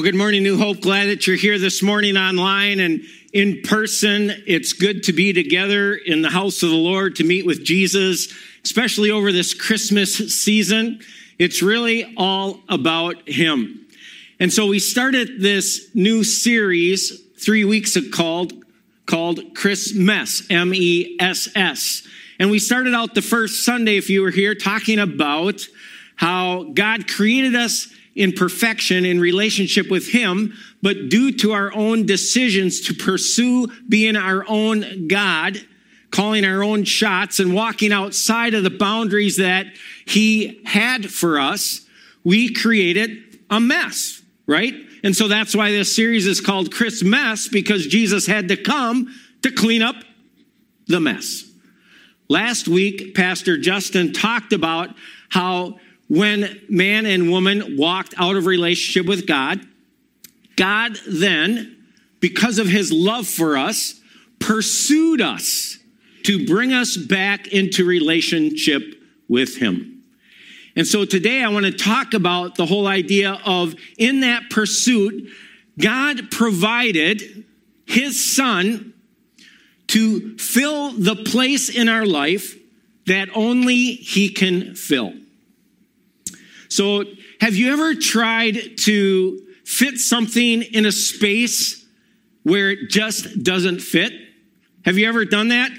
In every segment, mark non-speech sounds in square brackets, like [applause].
Well, good morning, New Hope. Glad that you're here this morning online and in person. It's good to be together in the house of the Lord to meet with Jesus, especially over this Christmas season. It's really all about Him. And so we started this new series three weeks ago called, called Christmas, M E S S. And we started out the first Sunday, if you were here, talking about how God created us in perfection in relationship with Him, but due to our own decisions to pursue being our own God, calling our own shots and walking outside of the boundaries that He had for us, we created a mess, right? And so that's why this series is called Christmas because Jesus had to come to clean up the mess. Last week, Pastor Justin talked about how when man and woman walked out of relationship with God, God then, because of his love for us, pursued us to bring us back into relationship with him. And so today I want to talk about the whole idea of in that pursuit, God provided his son to fill the place in our life that only he can fill. So, have you ever tried to fit something in a space where it just doesn't fit? Have you ever done that?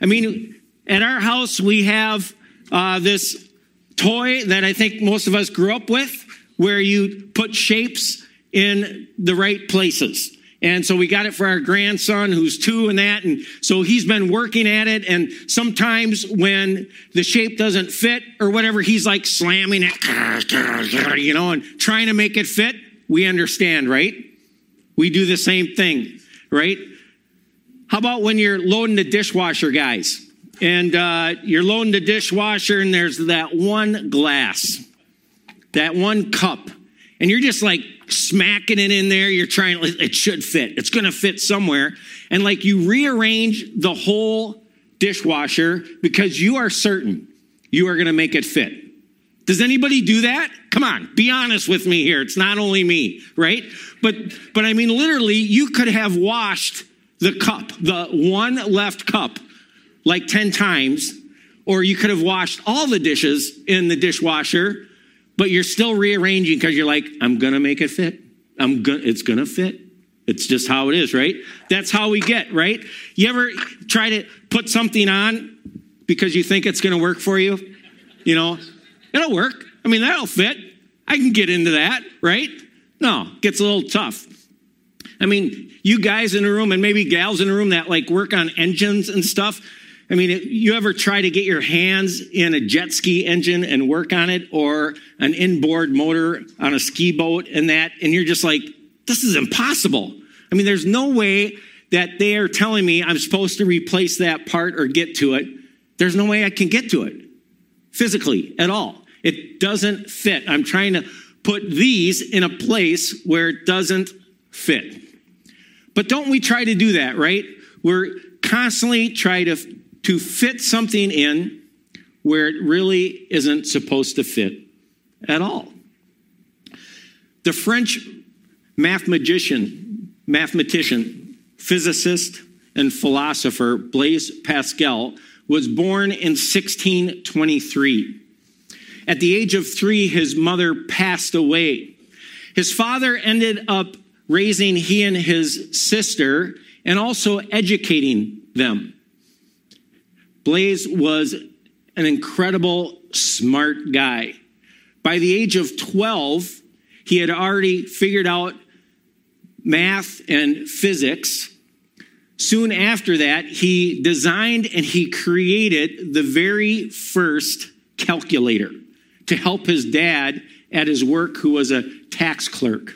I mean, at our house, we have uh, this toy that I think most of us grew up with where you put shapes in the right places. And so we got it for our grandson who's two and that. And so he's been working at it. And sometimes when the shape doesn't fit or whatever, he's like slamming it, you know, and trying to make it fit. We understand, right? We do the same thing, right? How about when you're loading the dishwasher, guys? And uh, you're loading the dishwasher and there's that one glass, that one cup. And you're just like, smacking it in there. You're trying, it should fit. It's going to fit somewhere. And like you rearrange the whole dishwasher because you are certain you are going to make it fit. Does anybody do that? Come on, be honest with me here. It's not only me, right? But, but I mean, literally, you could have washed the cup, the one left cup, like 10 times, or you could have washed all the dishes in the dishwasher but you're still rearranging because you're like, I'm going to make it fit. I'm going it's going to fit. It's just how it is, right? That's how we get, right? You ever try to put something on because you think it's going to work for you? You know, it'll work. I mean, that'll fit. I can get into that, right? No, gets a little tough. I mean, you guys in the room and maybe gals in the room that like work on engines and stuff, I mean, you ever try to get your hands in a jet ski engine and work on it or an inboard motor on a ski boat and that, and you're just like, this is impossible. I mean, there's no way that they are telling me I'm supposed to replace that part or get to it. There's no way I can get to it physically at all. It doesn't fit. I'm trying to put these in a place where it doesn't fit. But don't we try to do that, right? We're constantly trying to to fit something in where it really isn't supposed to fit at all. The French mathematician, mathematician, physicist, and philosopher Blaise Pascal was born in 1623. At the age of three, his mother passed away. His father ended up raising he and his sister and also educating them. Blaise was an incredible, smart guy. By the age of 12, he had already figured out math and physics. Soon after that, he designed and he created the very first calculator to help his dad at his work, who was a tax clerk.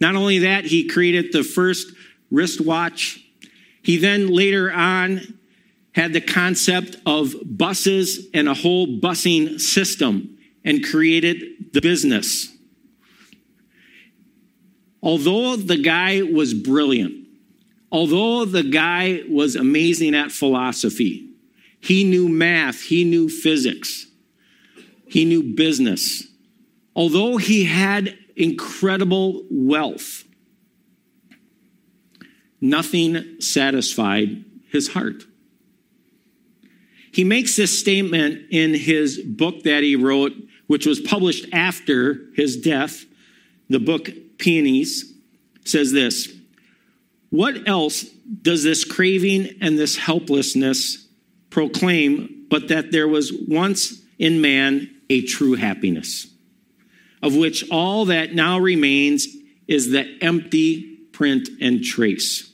Not only that, he created the first wristwatch. He then later on had the concept of buses and a whole busing system and created the business. Although the guy was brilliant, although the guy was amazing at philosophy, he knew math, he knew physics, he knew business. Although he had incredible wealth. Nothing satisfied his heart. He makes this statement in his book that he wrote, which was published after his death. The book Pensées says this What else does this craving and this helplessness proclaim but that there was once in man a true happiness, of which all that now remains is the empty print and trace?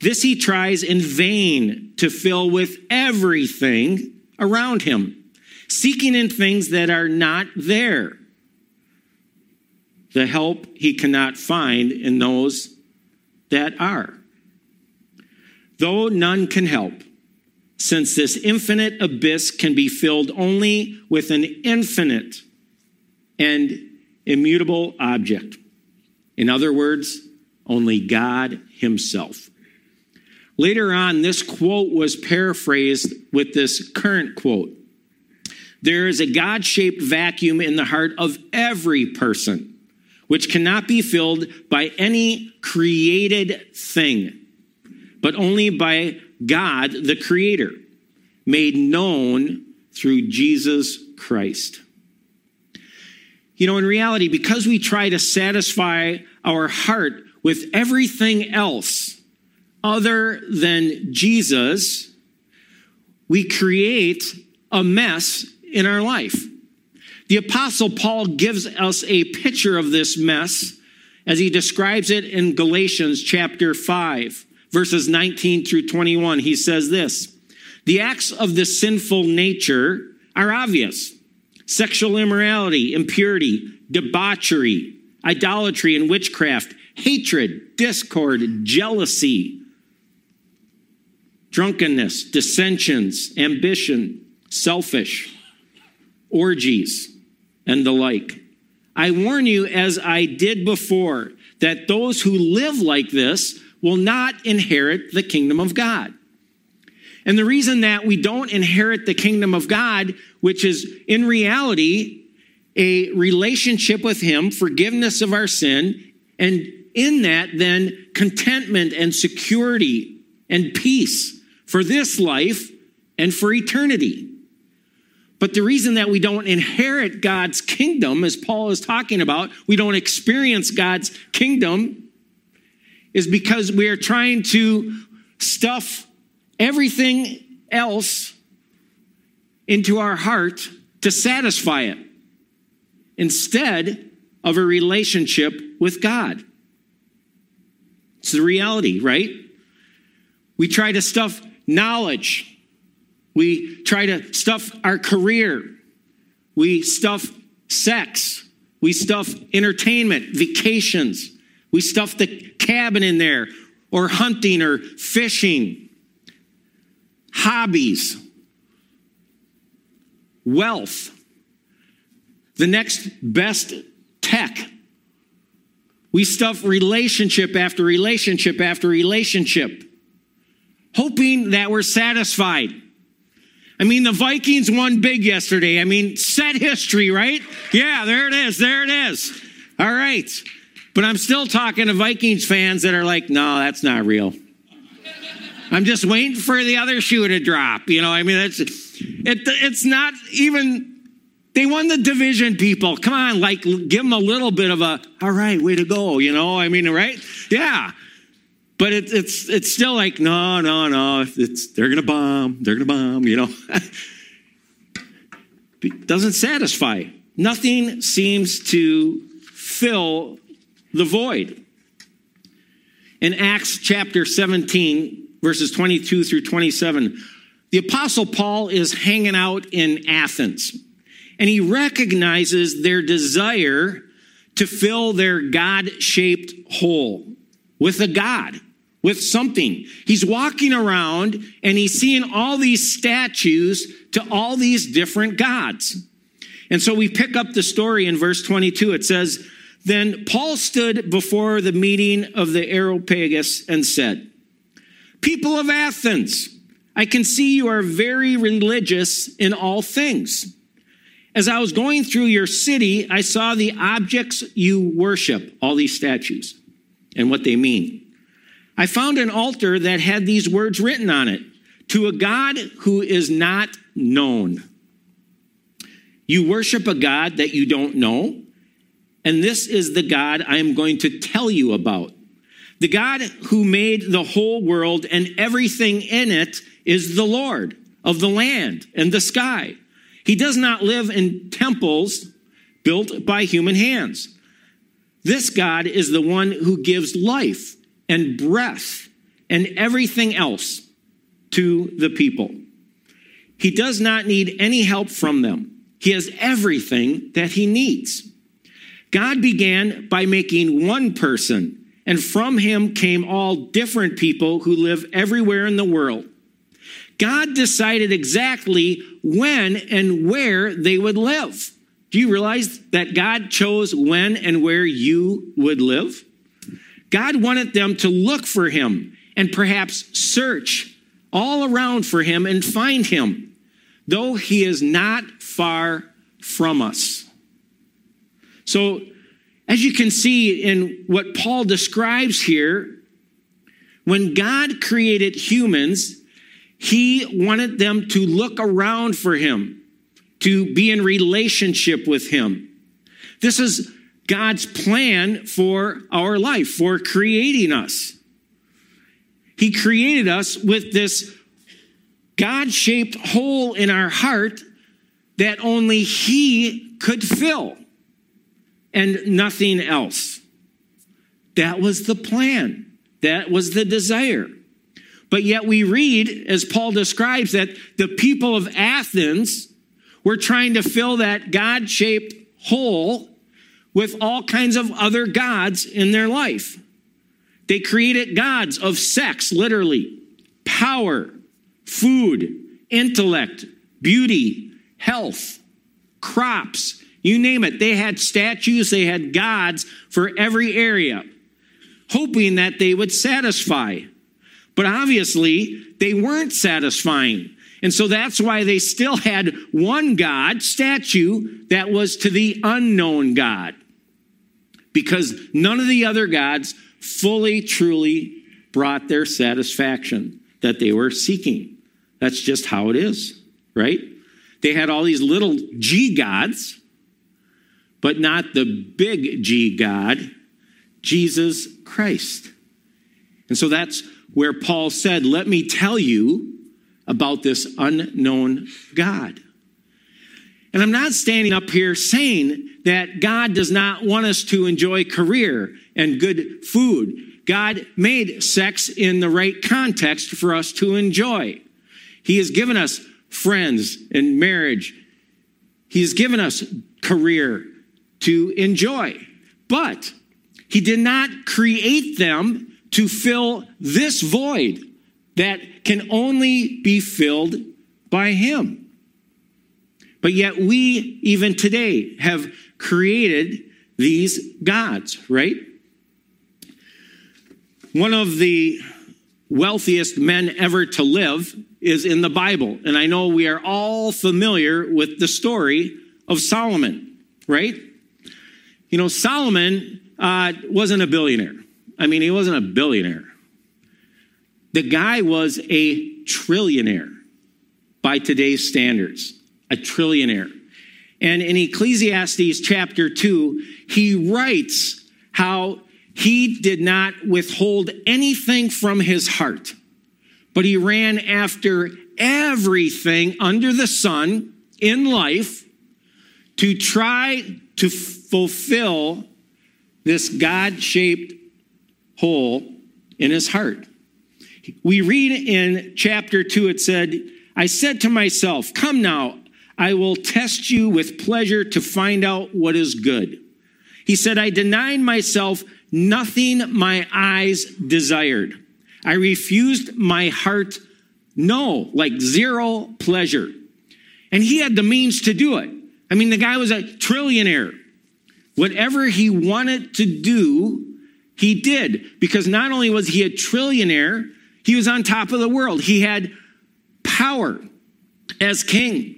This he tries in vain to fill with everything around him, seeking in things that are not there. The help he cannot find in those that are. Though none can help, since this infinite abyss can be filled only with an infinite and immutable object. In other words, only God Himself. Later on, this quote was paraphrased with this current quote There is a God shaped vacuum in the heart of every person, which cannot be filled by any created thing, but only by God, the Creator, made known through Jesus Christ. You know, in reality, because we try to satisfy our heart with everything else, other than Jesus, we create a mess in our life. The Apostle Paul gives us a picture of this mess as he describes it in Galatians chapter 5, verses 19 through 21. He says this The acts of the sinful nature are obvious sexual immorality, impurity, debauchery, idolatry, and witchcraft, hatred, discord, jealousy drunkenness, dissensions, ambition, selfish, orgies, and the like. I warn you, as I did before, that those who live like this will not inherit the kingdom of God. And the reason that we don't inherit the kingdom of God, which is in reality a relationship with Him, forgiveness of our sin, and in that, then contentment and security and peace for this life and for eternity. But the reason that we don't inherit God's kingdom, as Paul is talking about, we don't experience God's kingdom, is because we are trying to stuff everything else into our heart to satisfy it instead of a relationship with God. It's the reality, right? We try to stuff knowledge. We try to stuff our career. We stuff sex. We stuff entertainment, vacations. We stuff the cabin in there, or hunting or fishing, hobbies, wealth, the next best tech. We stuff relationship after relationship after relationship hoping that we're satisfied. I mean, the Vikings won big yesterday. I mean, set history, right? Yeah, there it is. There it is. All right. But I'm still talking to Vikings fans that are like, no, that's not real. I'm just waiting for the other shoe to drop. You know, I mean, it's, it, it's not even, they won the division, people. Come on, like, give them a little bit of a, all right, way to go. You know, I mean, right? Yeah. But it, it's it's still like no no no it's they're gonna bomb they're gonna bomb you know? [laughs] It doesn't satisfy. Nothing seems to fill the void. In Acts chapter 17 verses 22 through 27 the apostle Paul is hanging out in Athens and he recognizes their desire to fill their God shaped hole with a God with something. He's walking around and he's seeing all these statues to all these different gods. And so we pick up the story in verse 22. It says, Then Paul stood before the meeting of the Areopagus and said, People of Athens, I can see you are very religious in all things. As I was going through your city, I saw the objects you worship, all these statues, and what they mean. I found an altar that had these words written on it to a God who is not known. You worship a God that you don't know, and this is the God I am going to tell you about. The God who made the whole world and everything in it is the Lord of the land and the sky. He does not live in temples built by human hands. This God is the one who gives life and breath and everything else to the people. He does not need any help from them. He has everything that he needs. God began by making one person, and from him came all different people who live everywhere in the world. God decided exactly when and where they would live. Do you realize that God chose when and where you would live? God wanted them to look for him and perhaps search all around for him and find him, though he is not far from us. So, as you can see in what Paul describes here, when God created humans, he wanted them to look around for him, to be in relationship with him. This is God's plan for our life, for creating us. He created us with this God shaped hole in our heart that only He could fill and nothing else. That was the plan, that was the desire. But yet we read, as Paul describes, that the people of Athens were trying to fill that God shaped hole with all kinds of other gods in their life. They created gods of sex, literally, power, food, intellect, beauty, health, crops, you name it. They had statues, they had gods for every area, hoping that they would satisfy. But obviously, they weren't satisfying. And so that's why they still had one God statue that was to the unknown God. Because none of the other gods fully, truly brought their satisfaction that they were seeking. That's just how it is, right? They had all these little G gods, but not the big G God, Jesus Christ. And so that's where Paul said, Let me tell you about this unknown God. And I'm not standing up here saying that God does not want us to enjoy career and good food. God made sex in the right context for us to enjoy. He has given us friends and marriage. He has given us career to enjoy. But he did not create them to fill this void that can only be filled by him. But yet, we, even today, have created these gods, right? One of the wealthiest men ever to live is in the Bible. And I know we are all familiar with the story of Solomon, right? You know, Solomon uh, wasn't a billionaire. I mean, he wasn't a billionaire. The guy was a trillionaire by today's standards a trillionaire. And in Ecclesiastes chapter 2, he writes how he did not withhold anything from his heart, but he ran after everything under the sun in life to try to fulfill this God shaped hole in his heart. We read in chapter 2, it said, I said to myself, Come now, I will test you with pleasure to find out what is good. He said, I denied myself nothing my eyes desired. I refused my heart no, like zero pleasure. And he had the means to do it. I mean, the guy was a trillionaire. Whatever he wanted to do, he did. Because not only was he a trillionaire, he was on top of the world. He had power as king.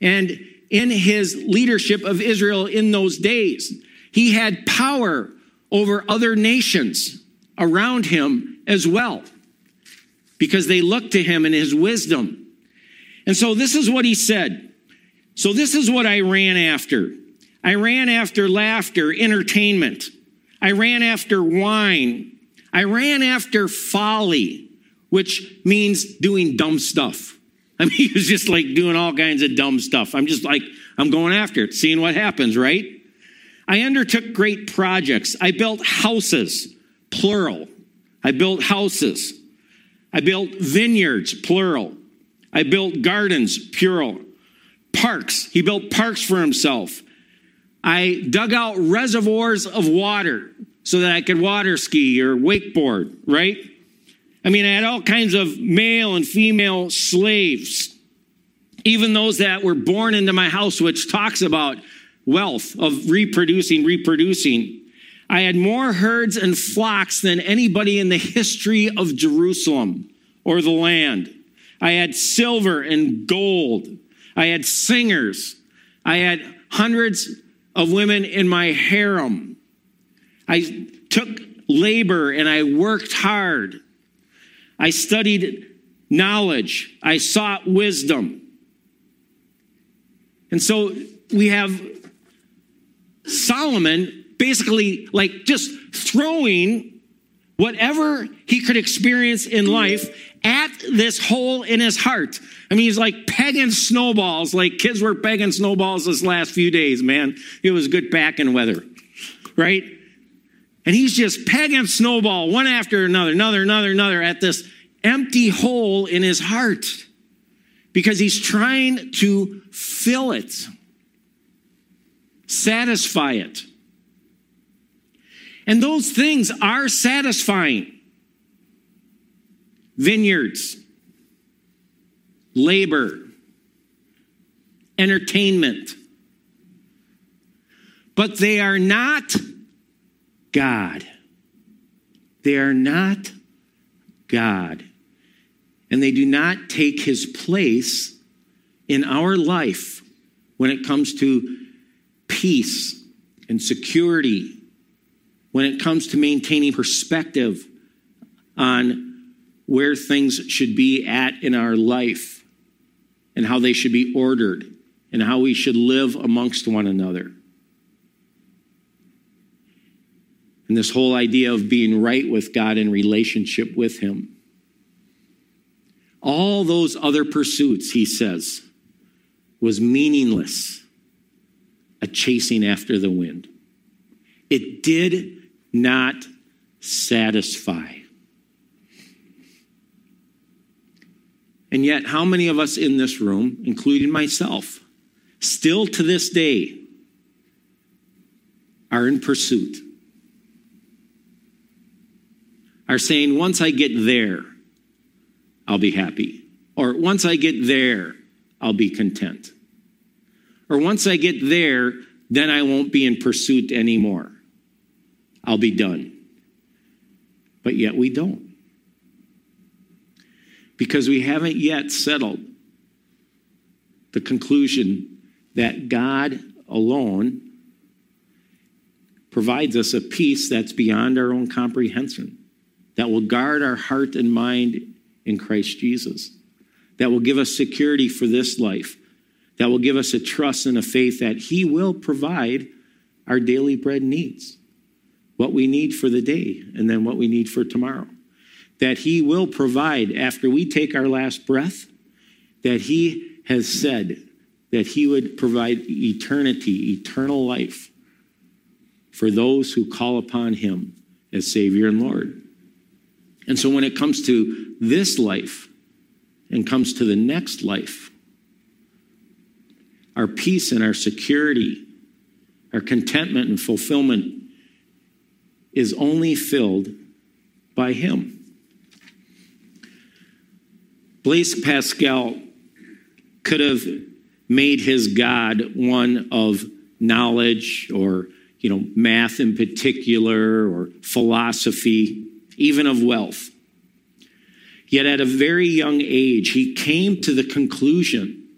And in his leadership of Israel in those days. He had power over other nations around him as well because they looked to him and his wisdom. And so this is what he said. So this is what I ran after. I ran after laughter, entertainment. I ran after wine. I ran after folly, which means doing dumb stuff. [laughs] I mean, he was just like doing all kinds of dumb stuff. I'm just like, I'm going after it, seeing what happens, right? I undertook great projects. I built houses, plural. I built houses. I built vineyards, plural. I built gardens, plural. Parks. He built parks for himself. I dug out reservoirs of water so that I could water ski or wakeboard, right? I mean, I had all kinds of male and female slaves, even those that were born into my house, which talks about wealth of reproducing, reproducing. I had more herds and flocks than anybody in the history of Jerusalem or the land. I had silver and gold. I had singers. I had hundreds of women in my harem. I took labor and I worked hard. I studied knowledge. I sought wisdom. And so we have Solomon basically like just throwing whatever he could experience in life at this hole in his heart. I mean, he's like pegging snowballs, like kids were pegging snowballs this last few days, man. It was good packing weather, right? And he's just pegging snowball one after another, another, another, another at this empty hole in his heart because he's trying to fill it, satisfy it. And those things are satisfying vineyards, labor, entertainment. But they are not God. They are not God. And they do not take his place in our life when it comes to peace and security, when it comes to maintaining perspective on where things should be at in our life and how they should be ordered and how we should live amongst one another. And this whole idea of being right with God in relationship with Him. All those other pursuits, he says, was meaningless, a chasing after the wind. It did not satisfy. And yet, how many of us in this room, including myself, still to this day are in pursuit? Are saying, once I get there, I'll be happy. Or once I get there, I'll be content. Or once I get there, then I won't be in pursuit anymore. I'll be done. But yet we don't because we haven't yet settled the conclusion that God alone provides us a peace that's beyond our own comprehension, that will guard our heart and mind in Christ Jesus, that will give us security for this life, that will give us a trust and a faith that He will provide our daily bread needs, what we need for the day, and then what we need for tomorrow that He will provide after we take our last breath, that He has said that He would provide eternity, eternal life for those who call upon Him as Savior and Lord. And so when it comes to this life and comes to the next life, our peace and our security, our contentment and fulfillment is only filled by Him. Blaise Pascal could have made his God one of knowledge or you know math in particular or philosophy even of wealth yet at a very young age he came to the conclusion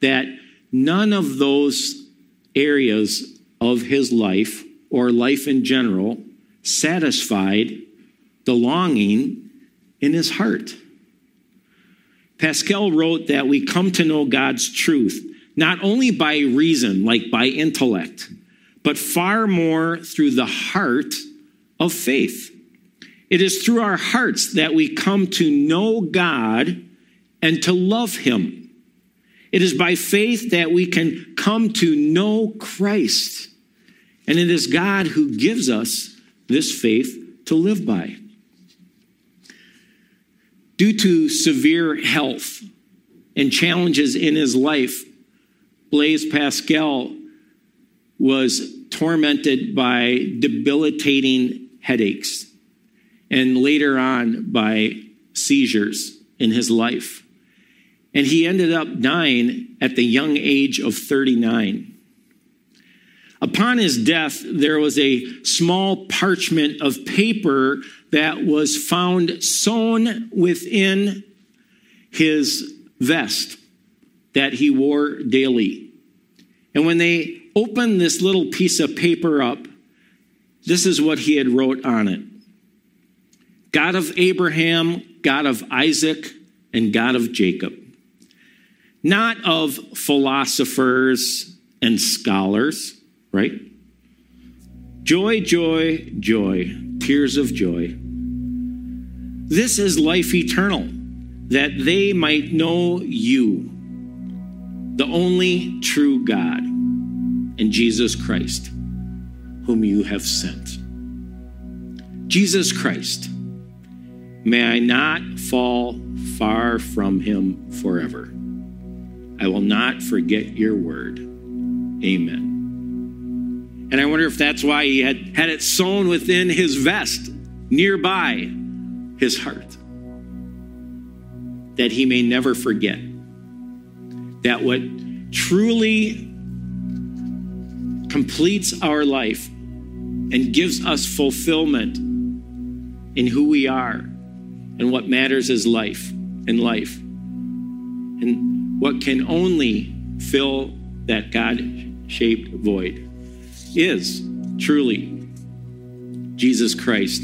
that none of those areas of his life or life in general satisfied the longing in his heart. Pascal wrote that we come to know God's truth not only by reason, like by intellect, but far more through the heart of faith. It is through our hearts that we come to know God and to love Him. It is by faith that we can come to know Christ. And it is God who gives us this faith to live by. Due to severe health and challenges in his life, Blaise Pascal was tormented by debilitating headaches and later on by seizures in his life. And he ended up dying at the young age of 39. Upon his death, there was a small parchment of paper that was found sewn within his vest that he wore daily. And when they opened this little piece of paper up, this is what he had wrote on it God of Abraham, God of Isaac, and God of Jacob. Not of philosophers and scholars, right? Joy, joy, joy, tears of joy. This is life eternal, that they might know you, the only true God, and Jesus Christ, whom you have sent. Jesus Christ, may I not fall far from him forever. I will not forget your word. Amen. And I wonder if that's why he had had it sewn within his vest nearby his heart. That he may never forget that what truly completes our life and gives us fulfillment in who we are and what matters is life and life. And what can only fill that God shaped void is truly Jesus Christ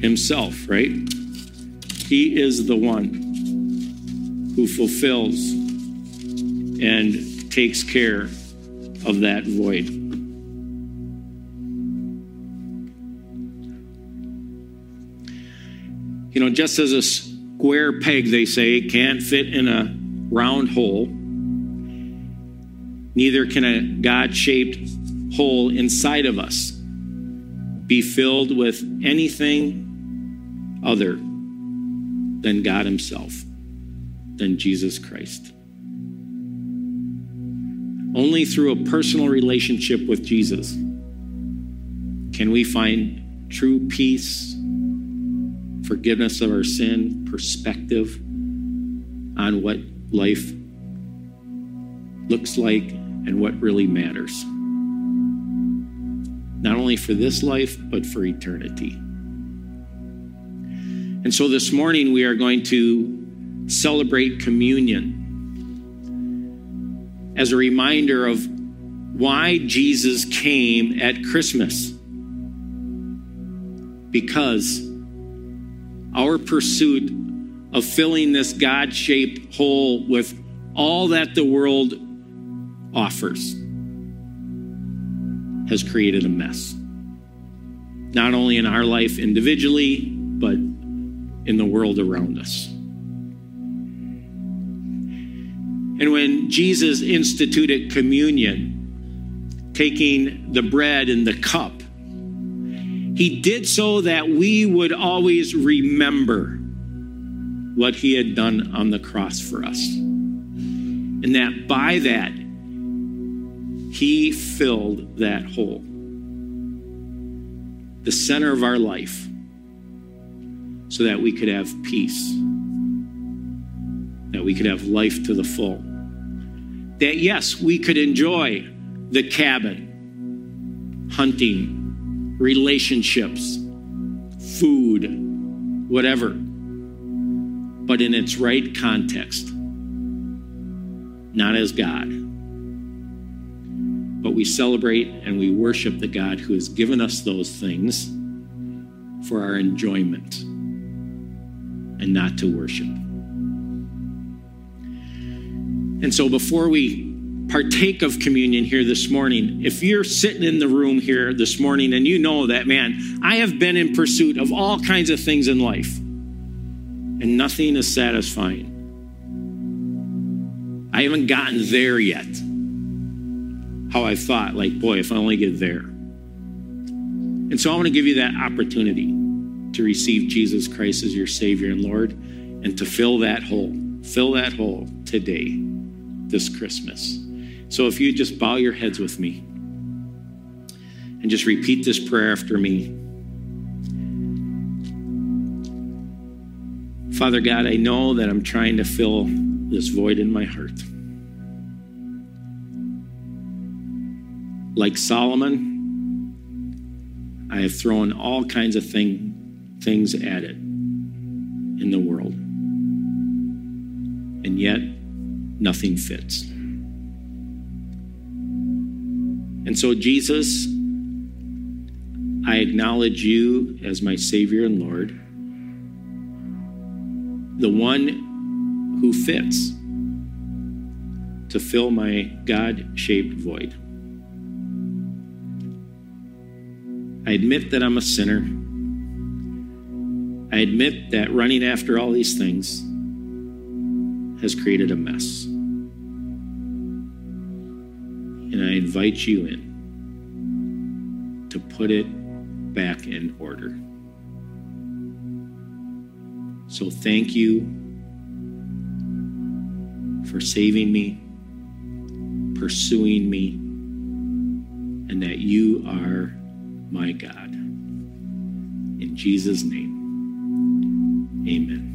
Himself, right? He is the one who fulfills and takes care of that void. You know, just as a square peg, they say, can't fit in a round hole, neither can a God shaped hole inside of us be filled with anything other than God Himself, than Jesus Christ. Only through a personal relationship with Jesus can we find true peace, forgiveness of our sin, perspective on what life looks like and what really matters. Not only for this life, but for eternity. And so this morning we are going to celebrate communion as a reminder of why Jesus came at Christmas. Because our pursuit of filling this God shaped hole with all that the world offers has created a mess. Not only in our life individually, but in the world around us. And when Jesus instituted communion, taking the bread and the cup, he did so that we would always remember what he had done on the cross for us. And that by that, he filled that hole, the center of our life, so that we could have peace, that we could have life to the full. That, yes, we could enjoy the cabin, hunting, relationships, food, whatever, but in its right context, not as God, But we celebrate and we worship the God who has given us those things for our enjoyment and not to worship. And so before we partake of communion here this morning, if you're sitting in the room here this morning and you know that, man, I have been in pursuit of all kinds of things in life and nothing is satisfying. I haven't gotten there yet. How I thought, like, boy, if I only get there. And so I want to give you that opportunity to receive Jesus Christ as your Savior and Lord and to fill that hole. Fill that hole today, this Christmas. So if you just bow your heads with me and just repeat this prayer after me. Father God, I know that I'm trying to fill this void in my heart. Like Solomon, I have thrown all kinds of thing, things at it in the world. And yet, nothing fits. And so, Jesus, I acknowledge you as my Savior and Lord, the one who fits to fill my God shaped void. I admit that I'm a sinner. I admit that running after all these things has created a mess. And I invite you in to put it back in order. So thank you for saving me, pursuing me, and that you are my God. In Jesus' name, amen.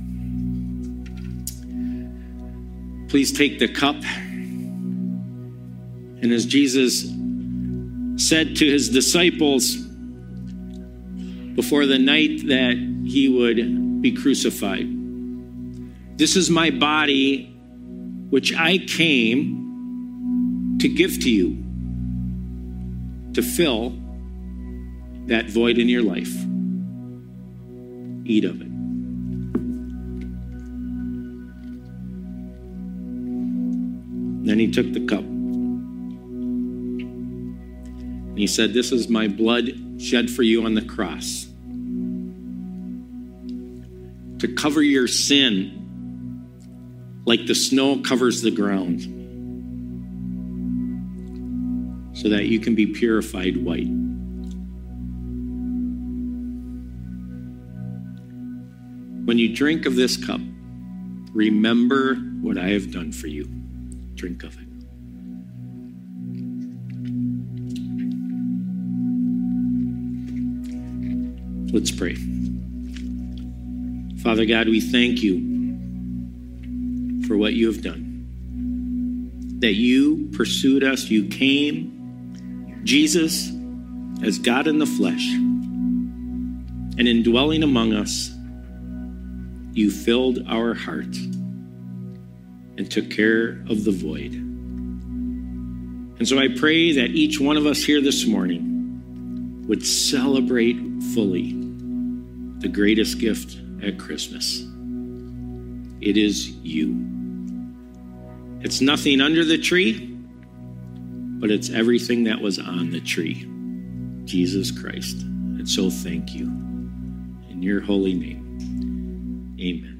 Please take the cup. And as Jesus said to his disciples before the night that he would be crucified, this is my body, which I came to give to you to fill that void in your life. Eat of it. Then he took the cup. And he said, This is my blood shed for you on the cross to cover your sin like the snow covers the ground so that you can be purified white. When you drink of this cup, remember what I have done for you. Drink of it. Let's pray. Father God, we thank you for what you have done. That you pursued us, you came, Jesus, as God in the flesh, and in dwelling among us, you filled our heart and took care of the void. And so I pray that each one of us here this morning would celebrate fully the greatest gift at Christmas. It is you. It's nothing under the tree, but it's everything that was on the tree Jesus Christ. And so thank you. In your holy name. Amen.